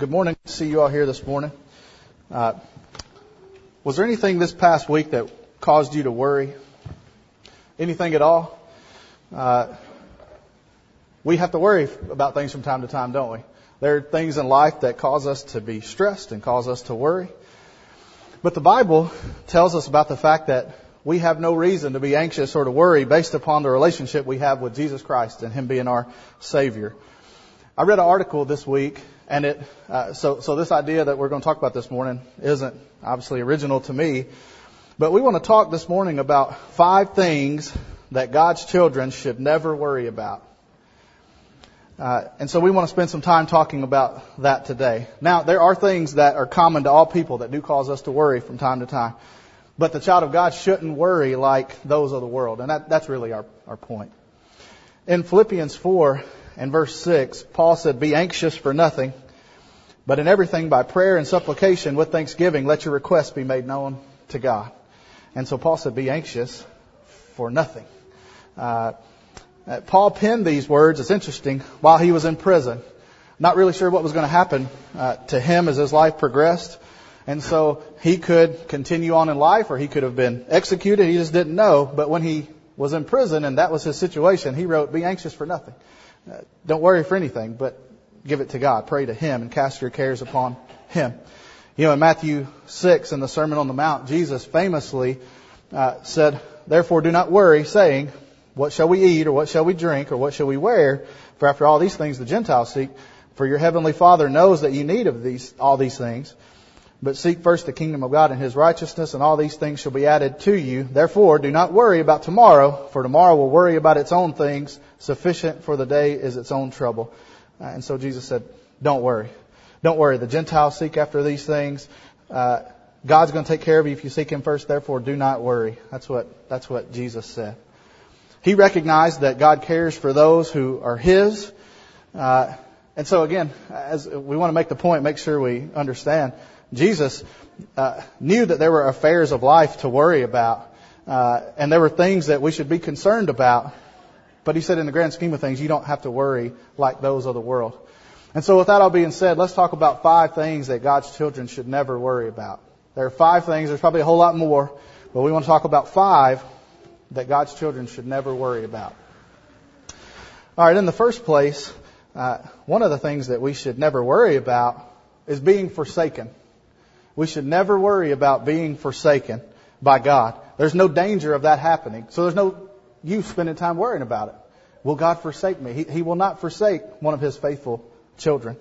Good morning. See you all here this morning. Uh, was there anything this past week that caused you to worry? Anything at all? Uh, we have to worry about things from time to time, don't we? There are things in life that cause us to be stressed and cause us to worry. But the Bible tells us about the fact that we have no reason to be anxious or to worry based upon the relationship we have with Jesus Christ and Him being our Savior. I read an article this week, and it uh, so so this idea that we're going to talk about this morning isn't obviously original to me, but we want to talk this morning about five things that God's children should never worry about. Uh, and so we want to spend some time talking about that today. Now, there are things that are common to all people that do cause us to worry from time to time. But the child of God shouldn't worry like those of the world. And that, that's really our, our point. In Philippians 4 and verse 6, Paul said, Be anxious for nothing, but in everything by prayer and supplication with thanksgiving, let your requests be made known to God. And so Paul said, Be anxious for nothing. Uh, Paul penned these words, it's interesting, while he was in prison. Not really sure what was going to happen uh, to him as his life progressed. And so he could continue on in life or he could have been executed. He just didn't know. But when he was in prison and that was his situation, he wrote, Be anxious for nothing. Don't worry for anything, but give it to God. Pray to Him and cast your cares upon Him. You know, in Matthew 6 in the Sermon on the Mount, Jesus famously uh, said, Therefore do not worry, saying, What shall we eat, or what shall we drink, or what shall we wear? For after all these things the Gentiles seek. For your heavenly Father knows that you need of these, all these things. But seek first the kingdom of God and His righteousness, and all these things shall be added to you. Therefore, do not worry about tomorrow, for tomorrow will worry about its own things. Sufficient for the day is its own trouble. Uh, and so Jesus said, don't worry. Don't worry. The Gentiles seek after these things. Uh, God's going to take care of you if you seek Him first. Therefore, do not worry. That's what, that's what Jesus said. He recognized that God cares for those who are His. Uh, and so again, as we want to make the point, make sure we understand Jesus uh, knew that there were affairs of life to worry about, uh, and there were things that we should be concerned about. But he said, in the grand scheme of things, you don't have to worry like those of the world. And so, with that all being said, let's talk about five things that God's children should never worry about. There are five things. There's probably a whole lot more, but we want to talk about five that God's children should never worry about. All right. In the first place, uh, one of the things that we should never worry about is being forsaken. We should never worry about being forsaken by God. There's no danger of that happening. So there's no use spending time worrying about it. Will God forsake me? He, he will not forsake one of his faithful children.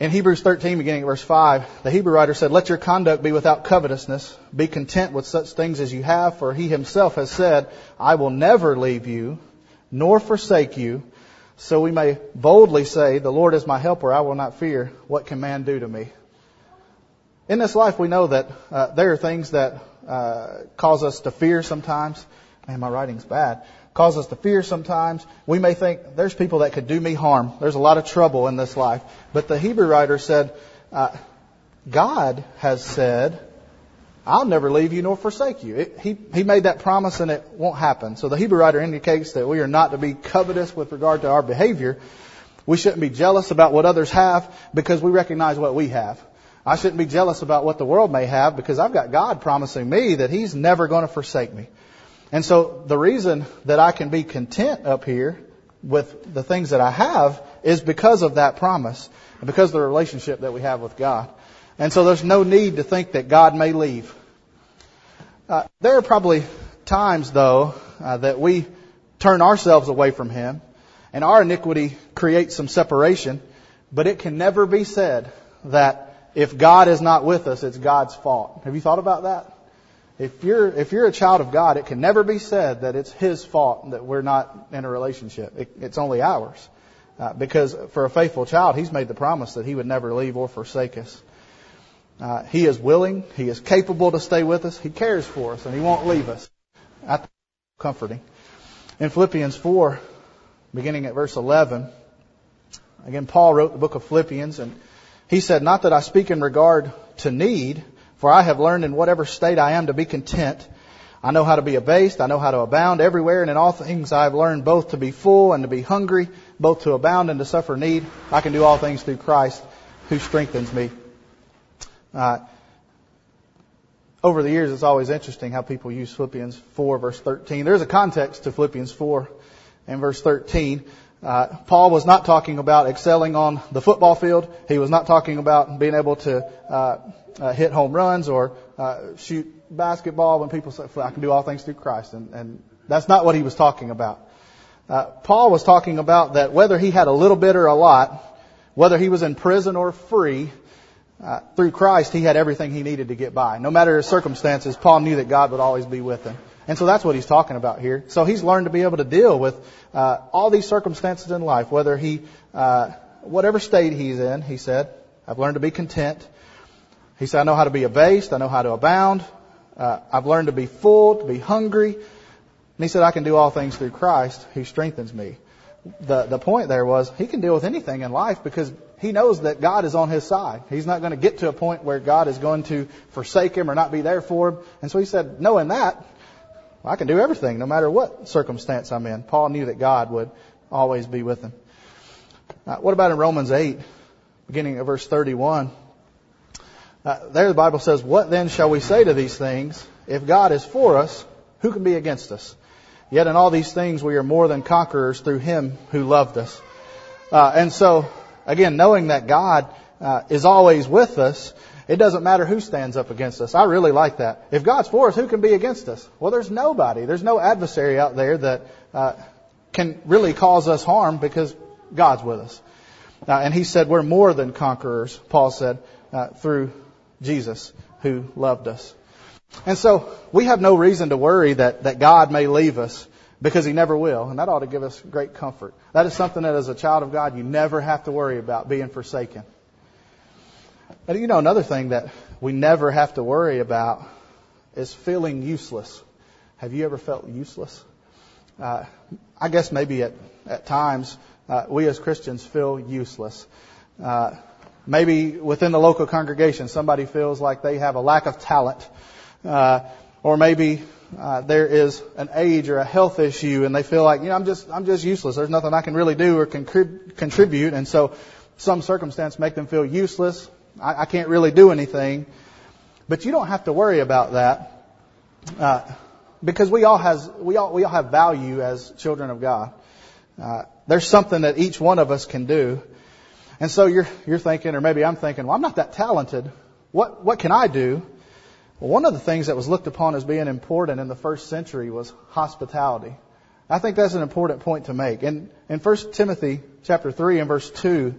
In Hebrews 13, beginning at verse 5, the Hebrew writer said, Let your conduct be without covetousness. Be content with such things as you have, for he himself has said, I will never leave you, nor forsake you. So we may boldly say, The Lord is my helper, I will not fear. What can man do to me? In this life, we know that uh, there are things that uh, cause us to fear sometimes. Man, my writing's bad. Cause us to fear sometimes. We may think there's people that could do me harm. There's a lot of trouble in this life. But the Hebrew writer said, uh, God has said, I'll never leave you nor forsake you. It, he, he made that promise and it won't happen. So the Hebrew writer indicates that we are not to be covetous with regard to our behavior. We shouldn't be jealous about what others have because we recognize what we have. I shouldn't be jealous about what the world may have because I've got God promising me that He's never going to forsake me. And so the reason that I can be content up here with the things that I have is because of that promise and because of the relationship that we have with God. And so there's no need to think that God may leave. Uh, there are probably times, though, uh, that we turn ourselves away from Him and our iniquity creates some separation, but it can never be said that if God is not with us, it's God's fault. Have you thought about that? If you're, if you're a child of God, it can never be said that it's His fault that we're not in a relationship. It, it's only ours. Uh, because for a faithful child, He's made the promise that He would never leave or forsake us. Uh, he is willing, He is capable to stay with us, He cares for us, and He won't leave us. That's comforting. In Philippians 4, beginning at verse 11, again, Paul wrote the book of Philippians, and he said, Not that I speak in regard to need, for I have learned in whatever state I am to be content. I know how to be abased, I know how to abound everywhere, and in all things I have learned both to be full and to be hungry, both to abound and to suffer need. I can do all things through Christ who strengthens me. Uh, over the years, it's always interesting how people use Philippians 4 verse 13. There's a context to Philippians 4 and verse 13. Uh, Paul was not talking about excelling on the football field. He was not talking about being able to uh, uh, hit home runs or uh, shoot basketball when people say, I can do all things through Christ. And, and that's not what he was talking about. Uh, Paul was talking about that whether he had a little bit or a lot, whether he was in prison or free, uh, through Christ, he had everything he needed to get by. No matter his circumstances, Paul knew that God would always be with him. And so that's what he's talking about here. So he's learned to be able to deal with uh, all these circumstances in life, whether he, uh, whatever state he's in. He said, "I've learned to be content." He said, "I know how to be abased. I know how to abound. Uh, I've learned to be full, to be hungry." And he said, "I can do all things through Christ who strengthens me." The the point there was he can deal with anything in life because he knows that God is on his side. He's not going to get to a point where God is going to forsake him or not be there for him. And so he said, knowing that, I can do everything no matter what circumstance I'm in. Paul knew that God would always be with him. Uh, what about in Romans 8, beginning of verse 31? Uh, there the Bible says, What then shall we say to these things? If God is for us, who can be against us? Yet in all these things we are more than conquerors through him who loved us. Uh, and so, again, knowing that God uh, is always with us, it doesn't matter who stands up against us. I really like that. If God's for us, who can be against us? Well, there's nobody. There's no adversary out there that uh, can really cause us harm because God's with us. Uh, and he said we're more than conquerors, Paul said, uh, through Jesus who loved us. And so we have no reason to worry that, that God may leave us because he never will. And that ought to give us great comfort. That is something that as a child of God you never have to worry about being forsaken. And you know, another thing that we never have to worry about is feeling useless. Have you ever felt useless? Uh, I guess maybe at, at times uh, we as Christians feel useless. Uh, maybe within the local congregation somebody feels like they have a lack of talent. Uh, or maybe uh, there is an age or a health issue and they feel like, you know, I'm just, I'm just useless. There's nothing I can really do or contrib- contribute. And so some circumstance make them feel useless. I, I can't really do anything. But you don't have to worry about that uh, because we all has we all we all have value as children of God. Uh, there's something that each one of us can do, and so you're you're thinking, or maybe I'm thinking, well, I'm not that talented. What what can I do? Well, one of the things that was looked upon as being important in the first century was hospitality. I think that's an important point to make. In in 1 Timothy chapter 3 and verse 2,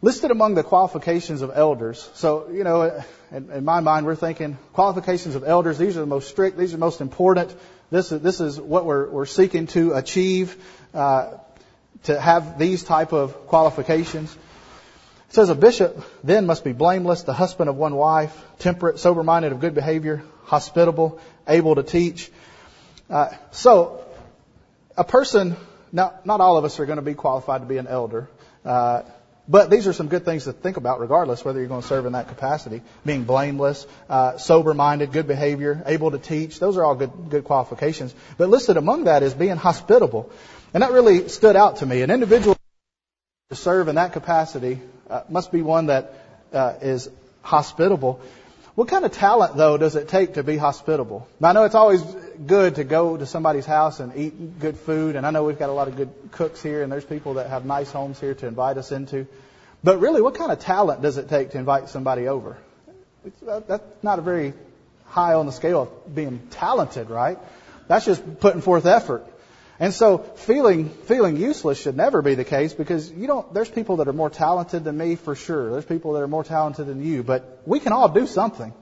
listed among the qualifications of elders. So, you know, in, in, my mind, we're thinking qualifications of elders. These are the most strict. These are the most important. This is this is what we're we're seeking to achieve. Uh, to have these type of qualifications. It says a bishop then must be blameless, the husband of one wife, temperate, sober-minded, of good behavior, hospitable, able to teach. Uh, so, a person. Now, not all of us are going to be qualified to be an elder. Uh, but these are some good things to think about, regardless whether you're going to serve in that capacity. Being blameless, uh, sober-minded, good behavior, able to teach. Those are all good, good qualifications. But listed among that is being hospitable. And that really stood out to me. An individual to serve in that capacity uh, must be one that uh, is hospitable. What kind of talent, though, does it take to be hospitable? Now, I know it's always good to go to somebody's house and eat good food, and I know we've got a lot of good cooks here, and there's people that have nice homes here to invite us into. But really, what kind of talent does it take to invite somebody over? Uh, that's not a very high on the scale of being talented, right? That's just putting forth effort. And so feeling feeling useless should never be the case because you don't there's people that are more talented than me for sure. There's people that are more talented than you, but we can all do something.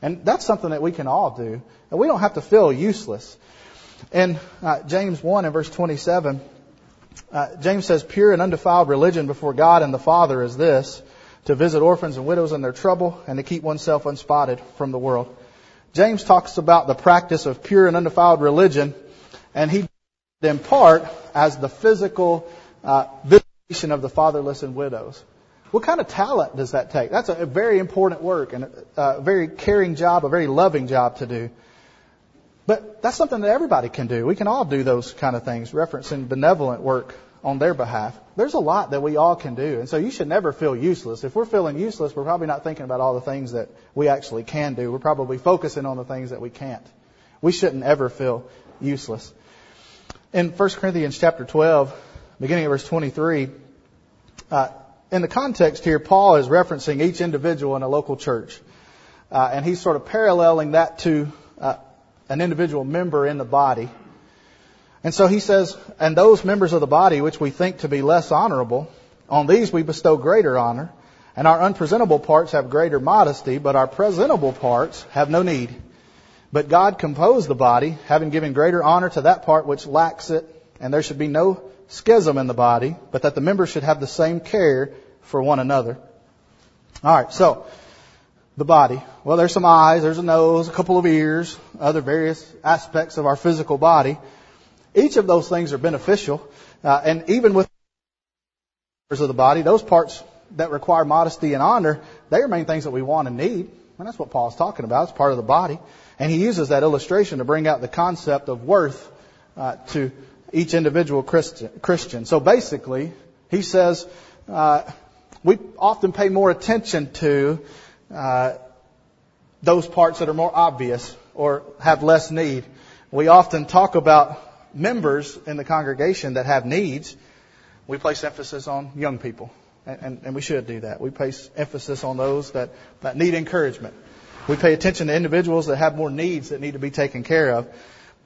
And that's something that we can all do. And we don't have to feel useless. And uh, James 1 and verse 27, uh, James says, Pure and undefiled religion before God and the Father is this, to visit orphans and widows in their trouble and to keep oneself unspotted from the world. James talks about the practice of pure and undefiled religion, and he in part as the physical uh, visitation of the fatherless and widows. What kind of talent does that take? That's a very important work and a very caring job, a very loving job to do. But that's something that everybody can do. We can all do those kind of things, referencing benevolent work on their behalf. There's a lot that we all can do. And so you should never feel useless. If we're feeling useless, we're probably not thinking about all the things that we actually can do. We're probably focusing on the things that we can't. We shouldn't ever feel useless. In 1 Corinthians chapter 12, beginning at verse 23, uh, in the context here, Paul is referencing each individual in a local church. Uh, and he's sort of paralleling that to uh, an individual member in the body. And so he says, and those members of the body which we think to be less honorable, on these we bestow greater honor, and our unpresentable parts have greater modesty, but our presentable parts have no need. But God composed the body, having given greater honor to that part which lacks it, and there should be no schism in the body, but that the members should have the same care for one another. Alright, so, the body. Well, there's some eyes, there's a nose, a couple of ears, other various aspects of our physical body. Each of those things are beneficial, uh, and even with members of the body, those parts that require modesty and honor, they are main things that we want and need. And that's what Paul's talking about. It's part of the body. And he uses that illustration to bring out the concept of worth uh, to each individual Christian. So basically, he says uh, we often pay more attention to uh, those parts that are more obvious or have less need. We often talk about members in the congregation that have needs. We place emphasis on young people, and, and, and we should do that. We place emphasis on those that, that need encouragement. We pay attention to individuals that have more needs that need to be taken care of.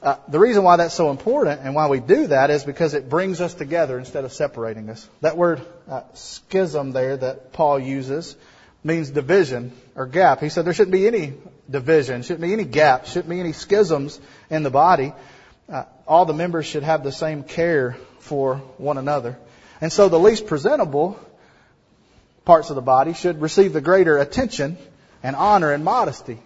Uh, the reason why that's so important and why we do that is because it brings us together instead of separating us. That word uh, schism there that Paul uses means division or gap. He said there shouldn't be any division, shouldn't be any gaps, shouldn't be any schisms in the body. Uh, all the members should have the same care for one another. And so the least presentable parts of the body should receive the greater attention and honor and modesty.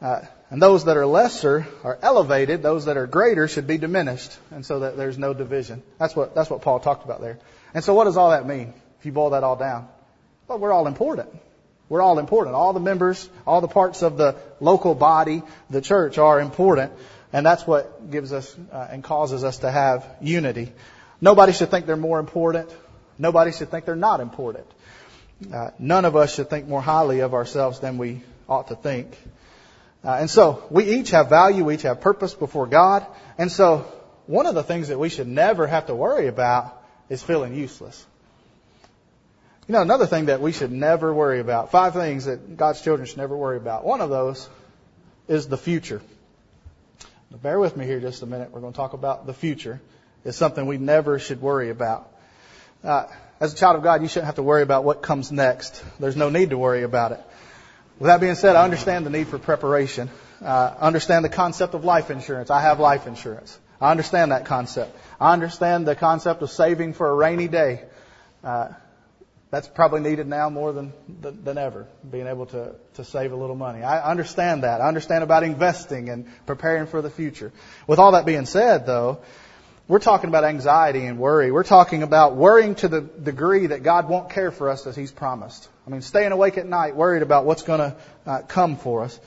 Uh, and those that are lesser are elevated. Those that are greater should be diminished. And so that there's no division. That's what, that's what Paul talked about there. And so what does all that mean? If you boil that all down? Well, we're all important. We're all important. All the members, all the parts of the local body, the church are important. And that's what gives us uh, and causes us to have unity. Nobody should think they're more important. Nobody should think they're not important. Uh, none of us should think more highly of ourselves than we ought to think. Uh, and so we each have value, we each have purpose before God. And so one of the things that we should never have to worry about is feeling useless. You know, another thing that we should never worry about, five things that God's children should never worry about. One of those is the future. Now bear with me here just a minute. We're going to talk about the future. It's something we never should worry about. Uh, as a child of God, you shouldn't have to worry about what comes next. There's no need to worry about it. With that being said, I understand the need for preparation. Uh, understand the concept of life insurance. I have life insurance. I understand that concept. I understand the concept of saving for a rainy day. Uh, that's probably needed now more than, than, ever, being able to, to save a little money. I understand that. I understand about investing and preparing for the future. With all that being said, though, we're talking about anxiety and worry. We're talking about worrying to the degree that God won't care for us as He's promised. I mean, staying awake at night worried about what's going to uh, come for us.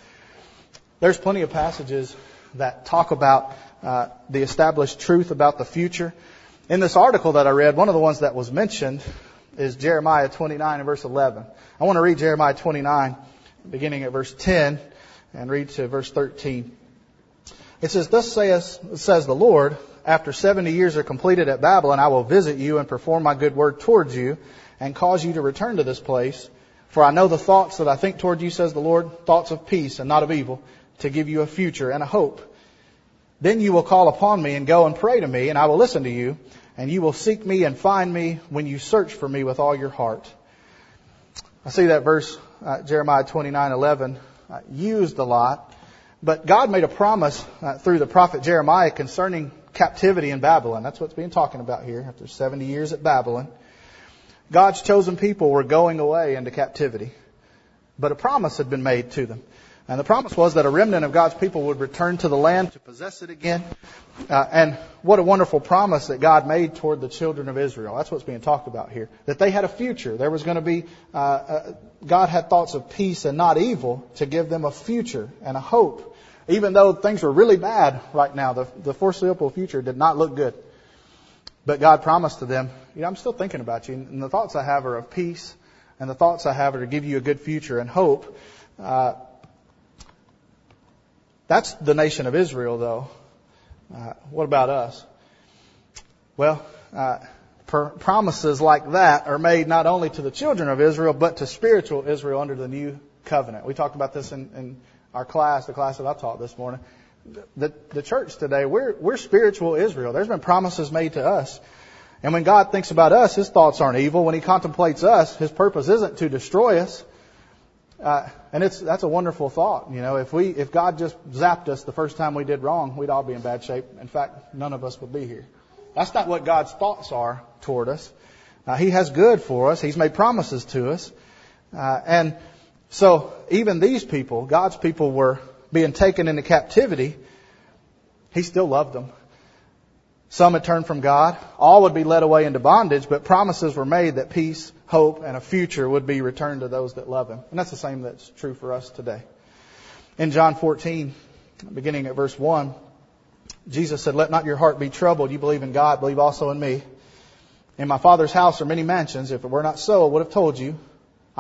There's plenty of passages that talk about uh, the established truth about the future. In this article that I read, one of the ones that was mentioned is Jeremiah 29 and verse 11. I want to read Jeremiah 29, beginning at verse 10, and read to verse 13. It says, Thus says, says the Lord, after 70 years are completed at Babylon, I will visit you and perform my good word towards you and cause you to return to this place. For I know the thoughts that I think toward you, says the Lord, thoughts of peace and not of evil, to give you a future and a hope. Then you will call upon me and go and pray to me, and I will listen to you, and you will seek me and find me when you search for me with all your heart. I see that verse, uh, Jeremiah 29:11, uh, used a lot, but God made a promise uh, through the prophet Jeremiah concerning captivity in Babylon. That's what's being talking about here after 70 years at Babylon. God's chosen people were going away into captivity. But a promise had been made to them. And the promise was that a remnant of God's people would return to the land to possess it again. Uh, and what a wonderful promise that God made toward the children of Israel. That's what's being talked about here. That they had a future. There was going to be, uh, uh, God had thoughts of peace and not evil to give them a future and a hope even though things were really bad right now, the, the foreseeable future did not look good. But God promised to them, you know, I'm still thinking about you, and the thoughts I have are of peace, and the thoughts I have are to give you a good future and hope. Uh, that's the nation of Israel, though. Uh, what about us? Well, uh, per- promises like that are made not only to the children of Israel, but to spiritual Israel under the new covenant. We talked about this in, in our class, the class that I taught this morning. The, the church today, we're, we're spiritual Israel. There's been promises made to us. And when God thinks about us, His thoughts aren't evil. When He contemplates us, His purpose isn't to destroy us. Uh, and it's that's a wonderful thought. You know, if we if God just zapped us the first time we did wrong, we'd all be in bad shape. In fact, none of us would be here. That's not what God's thoughts are toward us. Uh, he has good for us. He's made promises to us, uh, and so even these people, God's people, were being taken into captivity. He still loved them. Some had turned from God. All would be led away into bondage, but promises were made that peace, hope, and a future would be returned to those that love Him. And that's the same that's true for us today. In John 14, beginning at verse 1, Jesus said, Let not your heart be troubled. You believe in God, believe also in me. In my Father's house are many mansions. If it were not so, I would have told you.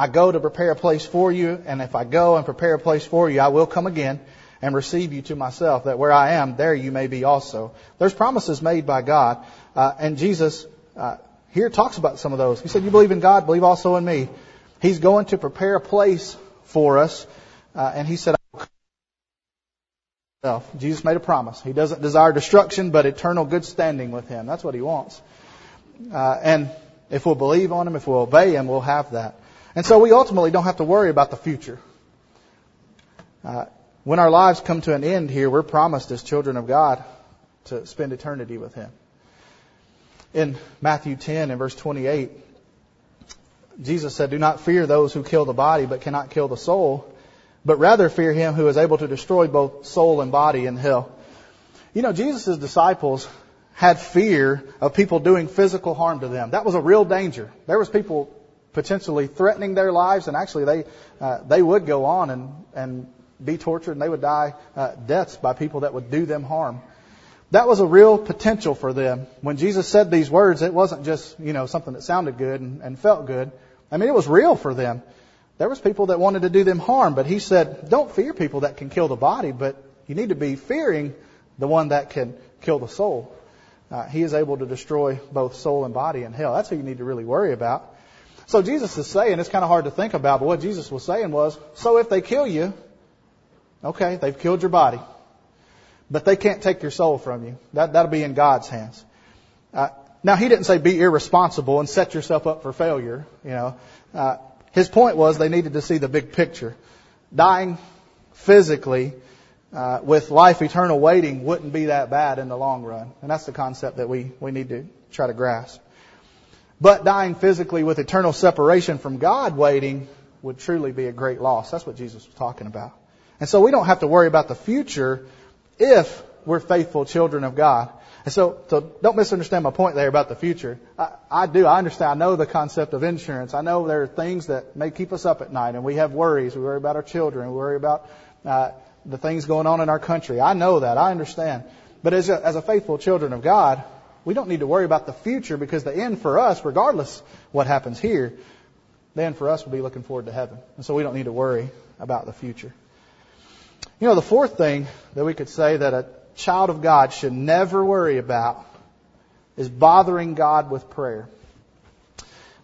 I go to prepare a place for you, and if I go and prepare a place for you, I will come again and receive you to myself, that where I am, there you may be also. There's promises made by God, uh, and Jesus uh, here talks about some of those. He said, "You believe in God, believe also in me." He's going to prepare a place for us, uh, and he said, Jesus made a promise. He doesn't desire destruction, but eternal good standing with Him. That's what He wants. Uh, and if we'll believe on Him, if we'll obey Him, we'll have that. And so we ultimately don't have to worry about the future. Uh, when our lives come to an end here, we're promised as children of God to spend eternity with Him. In Matthew 10 and verse 28, Jesus said, Do not fear those who kill the body but cannot kill the soul, but rather fear Him who is able to destroy both soul and body in hell. You know, Jesus' disciples had fear of people doing physical harm to them. That was a real danger. There was people potentially threatening their lives, and actually they uh, they would go on and and be tortured and they would die uh, deaths by people that would do them harm. That was a real potential for them. When Jesus said these words, it wasn't just, you know, something that sounded good and, and felt good. I mean, it was real for them. There was people that wanted to do them harm, but he said, don't fear people that can kill the body, but you need to be fearing the one that can kill the soul. Uh, he is able to destroy both soul and body in hell. That's who you need to really worry about. So Jesus is saying, it's kind of hard to think about, but what Jesus was saying was, so if they kill you, Okay, they've killed your body. But they can't take your soul from you. That, that'll be in God's hands. Uh, now, he didn't say be irresponsible and set yourself up for failure, you know. Uh, his point was they needed to see the big picture. Dying physically uh, with life eternal waiting wouldn't be that bad in the long run. And that's the concept that we, we need to try to grasp. But dying physically with eternal separation from God waiting would truly be a great loss. That's what Jesus was talking about. And so we don't have to worry about the future if we're faithful children of God. And so, so don't misunderstand my point there about the future. I, I do. I understand. I know the concept of insurance. I know there are things that may keep us up at night, and we have worries. We worry about our children. We worry about uh, the things going on in our country. I know that. I understand. But as a, as a faithful children of God, we don't need to worry about the future because the end for us, regardless what happens here, the end for us will be looking forward to heaven. And so we don't need to worry about the future. You know, the fourth thing that we could say that a child of God should never worry about is bothering God with prayer.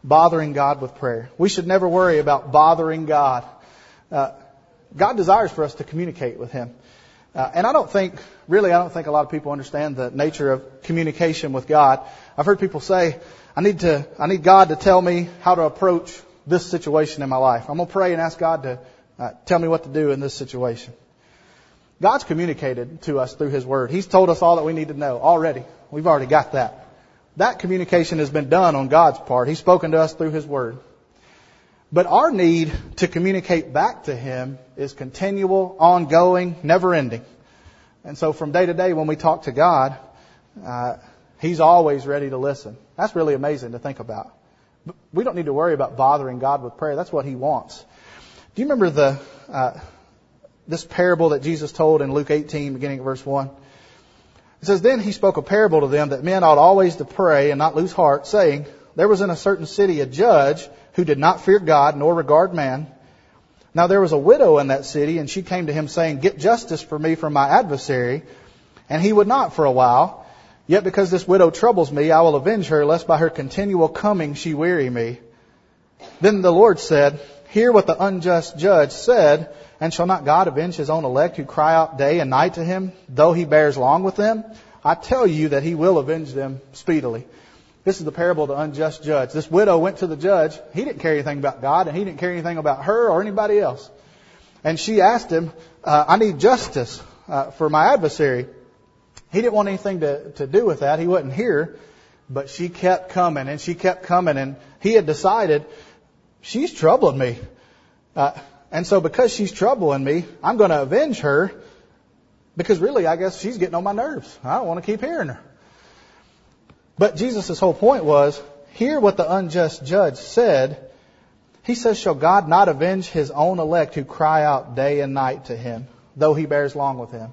Bothering God with prayer. We should never worry about bothering God. Uh, God desires for us to communicate with Him. Uh, and I don't think, really, I don't think a lot of people understand the nature of communication with God. I've heard people say, I need to, I need God to tell me how to approach this situation in my life. I'm going to pray and ask God to uh, tell me what to do in this situation. God's communicated to us through His Word. He's told us all that we need to know already. We've already got that. That communication has been done on God's part. He's spoken to us through His Word. But our need to communicate back to Him is continual, ongoing, never ending. And so from day to day when we talk to God, uh, He's always ready to listen. That's really amazing to think about. We don't need to worry about bothering God with prayer. That's what He wants. Do you remember the, uh, this parable that Jesus told in Luke 18, beginning at verse 1. It says, Then he spoke a parable to them that men ought always to pray and not lose heart, saying, There was in a certain city a judge who did not fear God nor regard man. Now there was a widow in that city, and she came to him saying, Get justice for me from my adversary. And he would not for a while. Yet because this widow troubles me, I will avenge her, lest by her continual coming she weary me. Then the Lord said, Hear what the unjust judge said, and shall not God avenge his own elect who cry out day and night to him, though he bears long with them? I tell you that he will avenge them speedily. This is the parable of the unjust judge. This widow went to the judge. He didn't care anything about God, and he didn't care anything about her or anybody else. And she asked him, uh, I need justice uh, for my adversary. He didn't want anything to, to do with that. He wasn't here. But she kept coming and she kept coming and he had decided, she's troubling me. Uh, and so because she's troubling me, I'm going to avenge her because really I guess she's getting on my nerves. I don't want to keep hearing her. But Jesus' whole point was, hear what the unjust judge said. He says, shall God not avenge his own elect who cry out day and night to him, though he bears long with him?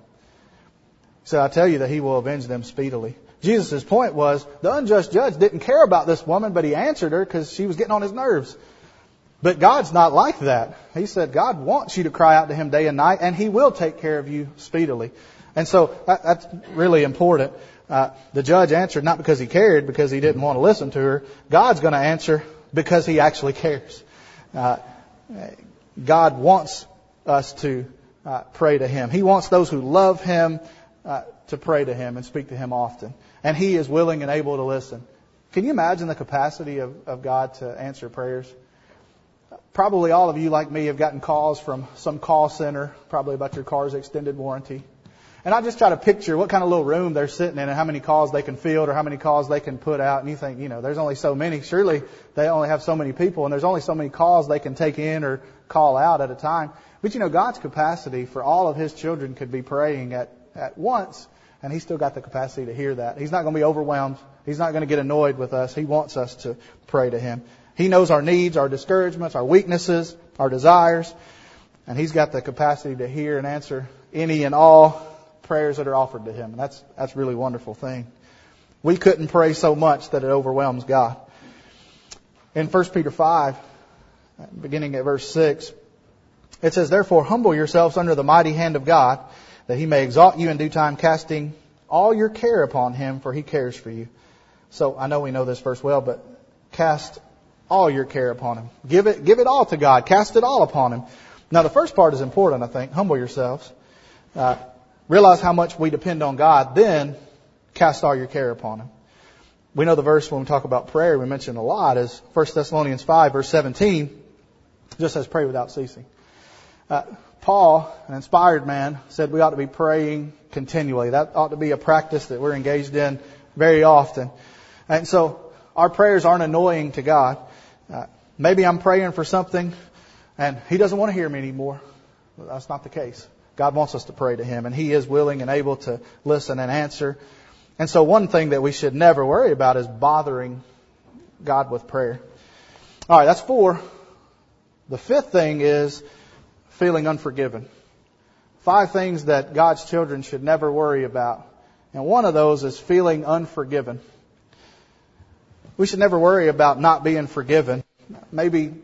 So I tell you that he will avenge them speedily. Jesus' point was the unjust judge didn't care about this woman, but he answered her because she was getting on his nerves. But God's not like that. He said God wants you to cry out to him day and night, and he will take care of you speedily. And so that, that's really important. Uh, the judge answered not because he cared, because he didn't want to listen to her. God's going to answer because he actually cares. Uh, God wants us to uh, pray to him. He wants those who love him uh, to pray to Him and speak to Him often. And He is willing and able to listen. Can you imagine the capacity of, of God to answer prayers? Probably all of you, like me, have gotten calls from some call center, probably about your car's extended warranty. And I just try to picture what kind of little room they're sitting in and how many calls they can field or how many calls they can put out. And you think, you know, there's only so many. Surely they only have so many people and there's only so many calls they can take in or call out at a time. But you know, God's capacity for all of His children could be praying at at once, and He's still got the capacity to hear that. He's not going to be overwhelmed. He's not going to get annoyed with us. He wants us to pray to Him. He knows our needs, our discouragements, our weaknesses, our desires, and He's got the capacity to hear and answer any and all prayers that are offered to Him. And that's, that's really wonderful thing. We couldn't pray so much that it overwhelms God. In 1 Peter 5, beginning at verse 6, it says, Therefore humble yourselves under the mighty hand of God, that he may exalt you in due time, casting all your care upon him, for he cares for you. So I know we know this verse well, but cast all your care upon him. Give it, give it all to God. Cast it all upon him. Now the first part is important, I think. Humble yourselves. Uh, realize how much we depend on God. Then cast all your care upon him. We know the verse when we talk about prayer, we mention a lot, is 1 Thessalonians 5 verse 17, just says pray without ceasing. Uh, Paul, an inspired man, said we ought to be praying continually. That ought to be a practice that we're engaged in very often. And so our prayers aren't annoying to God. Uh, maybe I'm praying for something and He doesn't want to hear me anymore. That's not the case. God wants us to pray to Him and He is willing and able to listen and answer. And so one thing that we should never worry about is bothering God with prayer. Alright, that's four. The fifth thing is feeling unforgiven. Five things that God's children should never worry about. And one of those is feeling unforgiven. We should never worry about not being forgiven. Maybe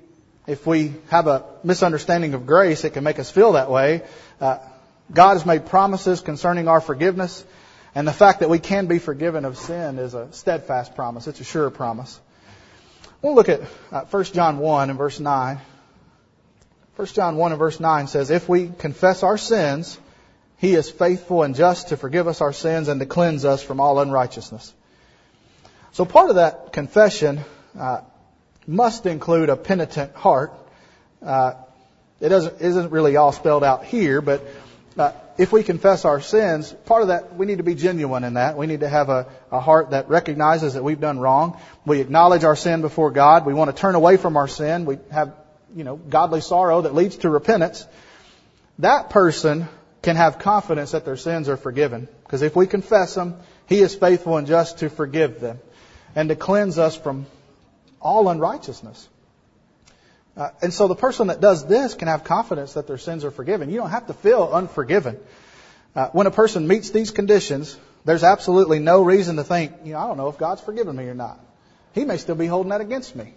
if we have a misunderstanding of grace, it can make us feel that way. Uh, God has made promises concerning our forgiveness, and the fact that we can be forgiven of sin is a steadfast promise. It's a sure promise. We'll look at uh, 1 John 1 and verse 9. 1 John 1 and verse 9 says, If we confess our sins, He is faithful and just to forgive us our sins and to cleanse us from all unrighteousness. So part of that confession uh, must include a penitent heart. Uh, it doesn't isn't really all spelled out here, but uh, if we confess our sins, part of that we need to be genuine in that. We need to have a, a heart that recognizes that we've done wrong. We acknowledge our sin before God. We want to turn away from our sin. We have you know, godly sorrow that leads to repentance, that person can have confidence that their sins are forgiven. Because if we confess them, He is faithful and just to forgive them and to cleanse us from all unrighteousness. Uh, and so the person that does this can have confidence that their sins are forgiven. You don't have to feel unforgiven. Uh, when a person meets these conditions, There's absolutely no reason to think, you know, I don't know if God's forgiven me or not. He may still be holding that against me.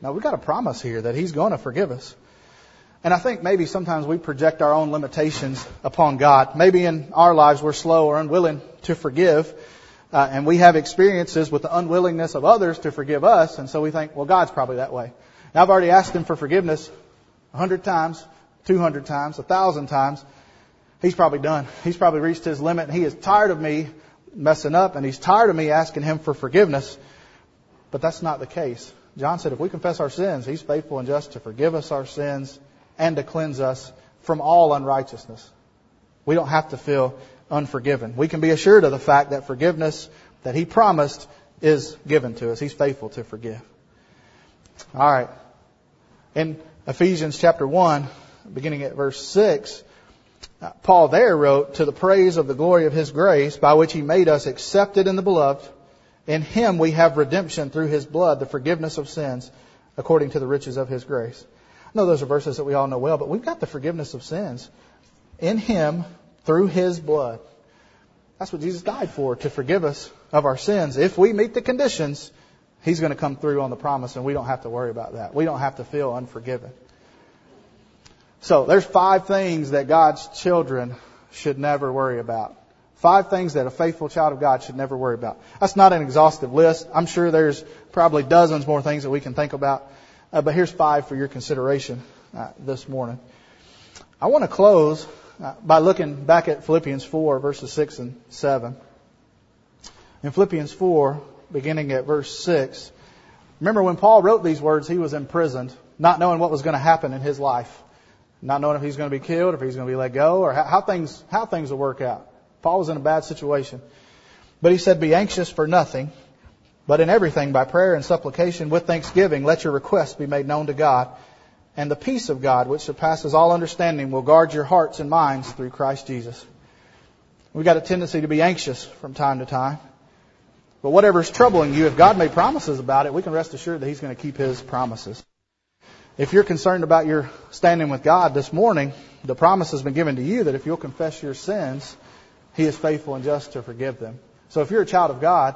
Now we've got a promise here that He's going to forgive us. And I think maybe sometimes we project our own limitations upon God. Maybe in our lives we're slow or unwilling to forgive. Uh, and we have experiences with the unwillingness of others to forgive us. And so we think, well, God's probably that way. Now I've already asked Him for forgiveness a hundred times, two hundred times, a thousand times. He's probably done. He's probably reached his limit and he is tired of me messing up and he's tired of me asking him for forgiveness. But that's not the case. John said if we confess our sins, he's faithful and just to forgive us our sins and to cleanse us from all unrighteousness. We don't have to feel unforgiven. We can be assured of the fact that forgiveness that he promised is given to us. He's faithful to forgive. All right. In Ephesians chapter 1, beginning at verse 6, uh, Paul there wrote, To the praise of the glory of his grace, by which he made us accepted in the beloved. In him we have redemption through his blood, the forgiveness of sins, according to the riches of his grace. I know those are verses that we all know well, but we've got the forgiveness of sins in him through his blood. That's what Jesus died for, to forgive us of our sins. If we meet the conditions, he's going to come through on the promise, and we don't have to worry about that. We don't have to feel unforgiven. So there's five things that God's children should never worry about. Five things that a faithful child of God should never worry about. That's not an exhaustive list. I'm sure there's probably dozens more things that we can think about. Uh, but here's five for your consideration uh, this morning. I want to close Uh, by looking back at Philippians 4 verses 6 and 7. In Philippians 4, beginning at verse 6, remember when Paul wrote these words, he was imprisoned, not knowing what was going to happen in his life not knowing if he's going to be killed, or if he's going to be let go, or how, how things how things will work out. Paul was in a bad situation, but he said, "Be anxious for nothing, but in everything by prayer and supplication with thanksgiving, let your requests be made known to God, and the peace of God, which surpasses all understanding, will guard your hearts and minds through Christ Jesus." We've got a tendency to be anxious from time to time. But whatever's troubling you, if God made promises about it, we can rest assured that He's going to keep His promises. If you're concerned about your standing with God this morning, the promise has been given to you that if you'll confess your sins, He is faithful and just to forgive them. So if you're a child of God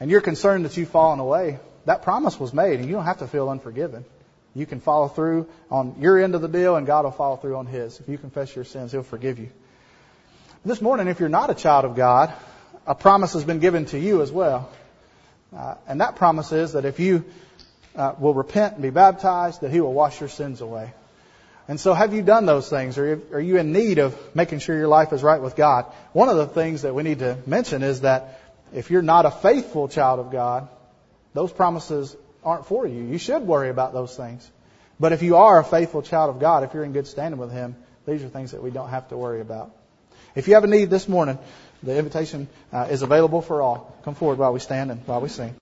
and you're concerned that you've fallen away, that promise was made and you don't have to feel unforgiven. You can follow through on your end of the deal and God will follow through on His. If you confess your sins, He'll forgive you. This morning, if you're not a child of God, a promise has been given to you as well. Uh, and that promise is that if you uh, will repent and be baptized, that He will wash your sins away. And so, have you done those things? Or are you in need of making sure your life is right with God? One of the things that we need to mention is that if you're not a faithful child of God, those promises aren't for you. You should worry about those things. But if you are a faithful child of God, if you're in good standing with Him, these are things that we don't have to worry about. If you have a need this morning, the invitation uh, is available for all. Come forward while we stand and while we sing.